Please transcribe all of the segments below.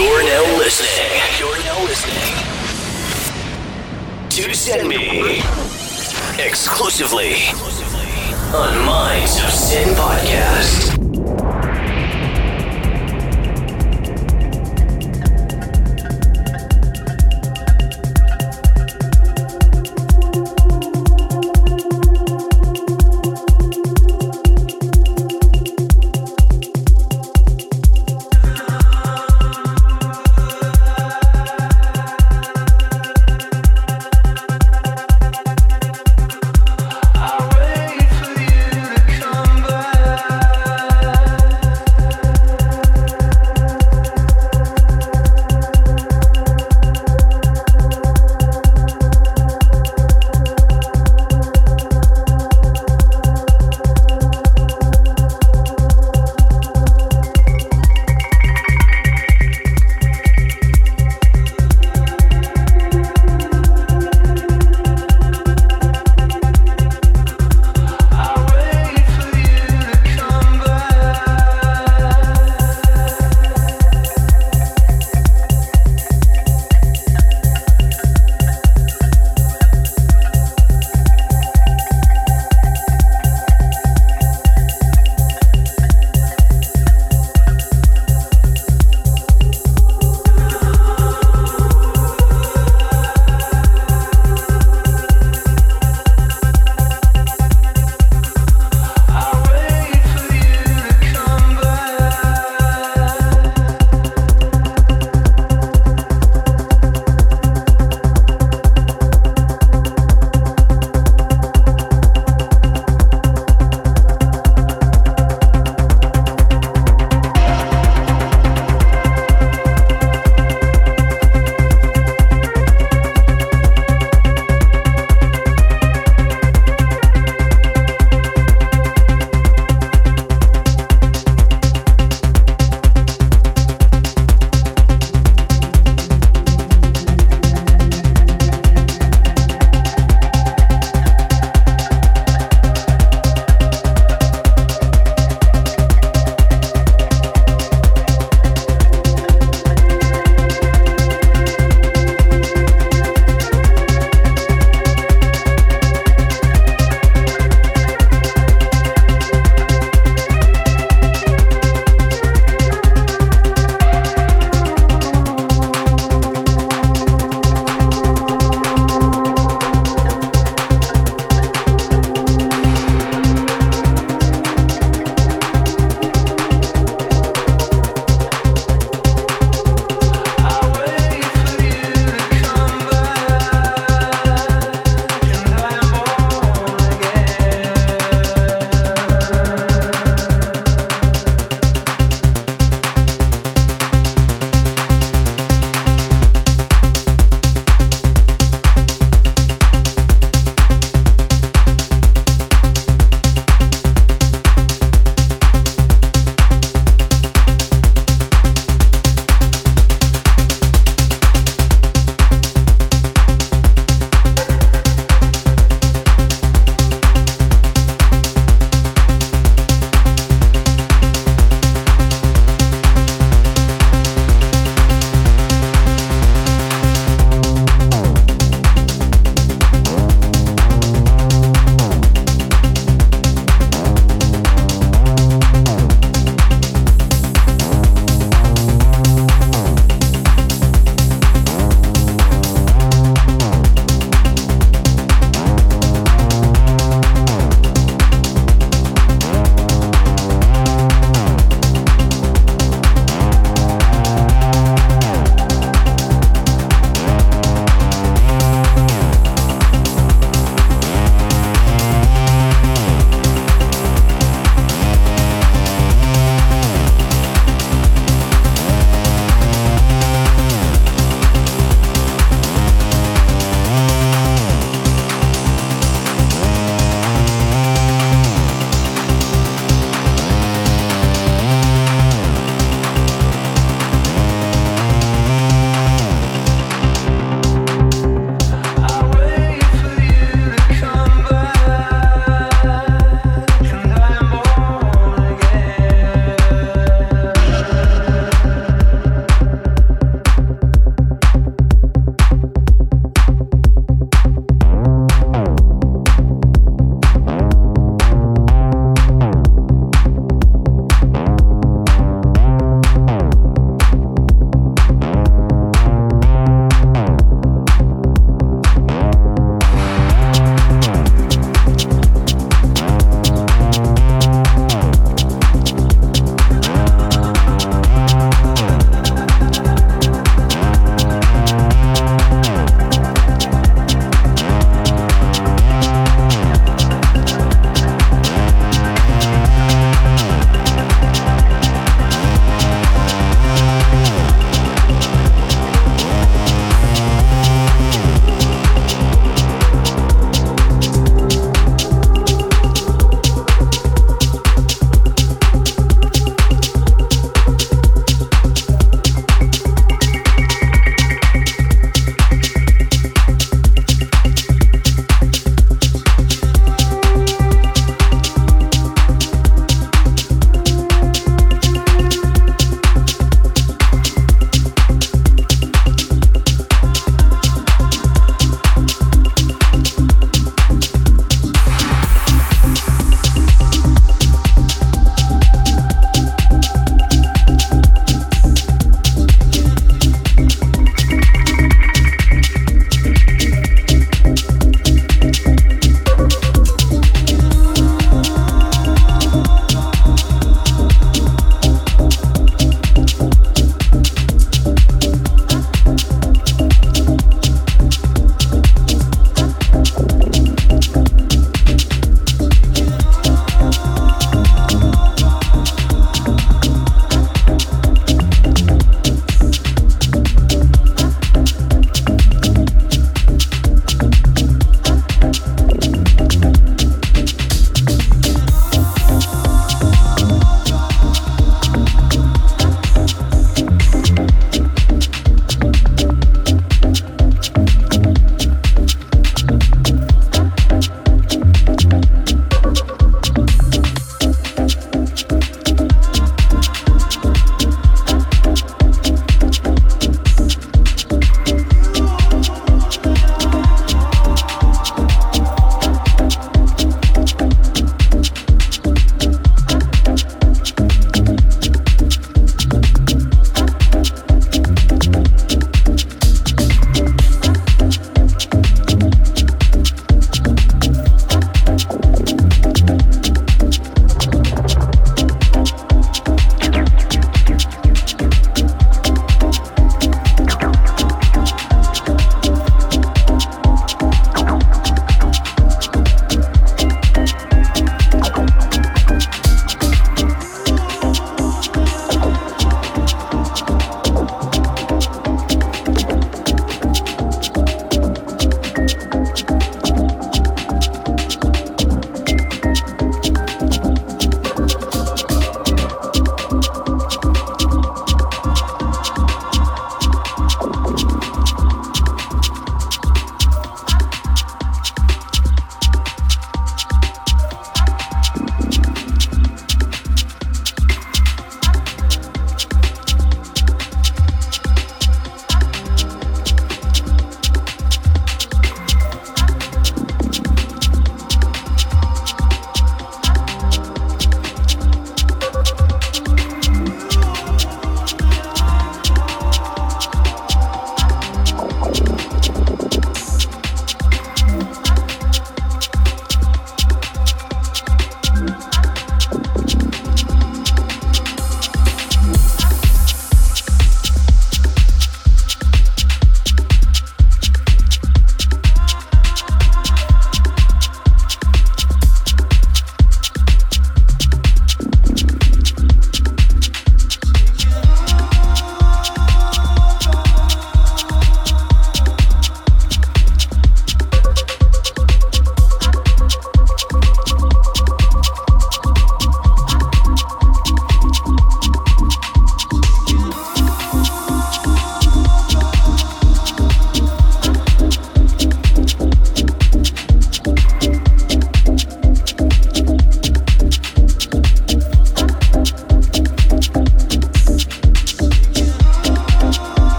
You're now listening. You're now listening to Zenbi exclusively on Minds of Sin podcast.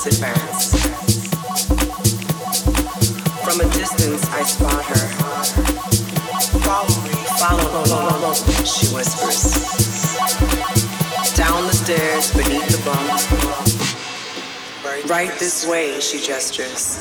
From a distance, I spot her. Follow me, follow, follow, she whispers. Down the stairs, beneath the bunk. Right this way, she gestures.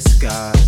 sky.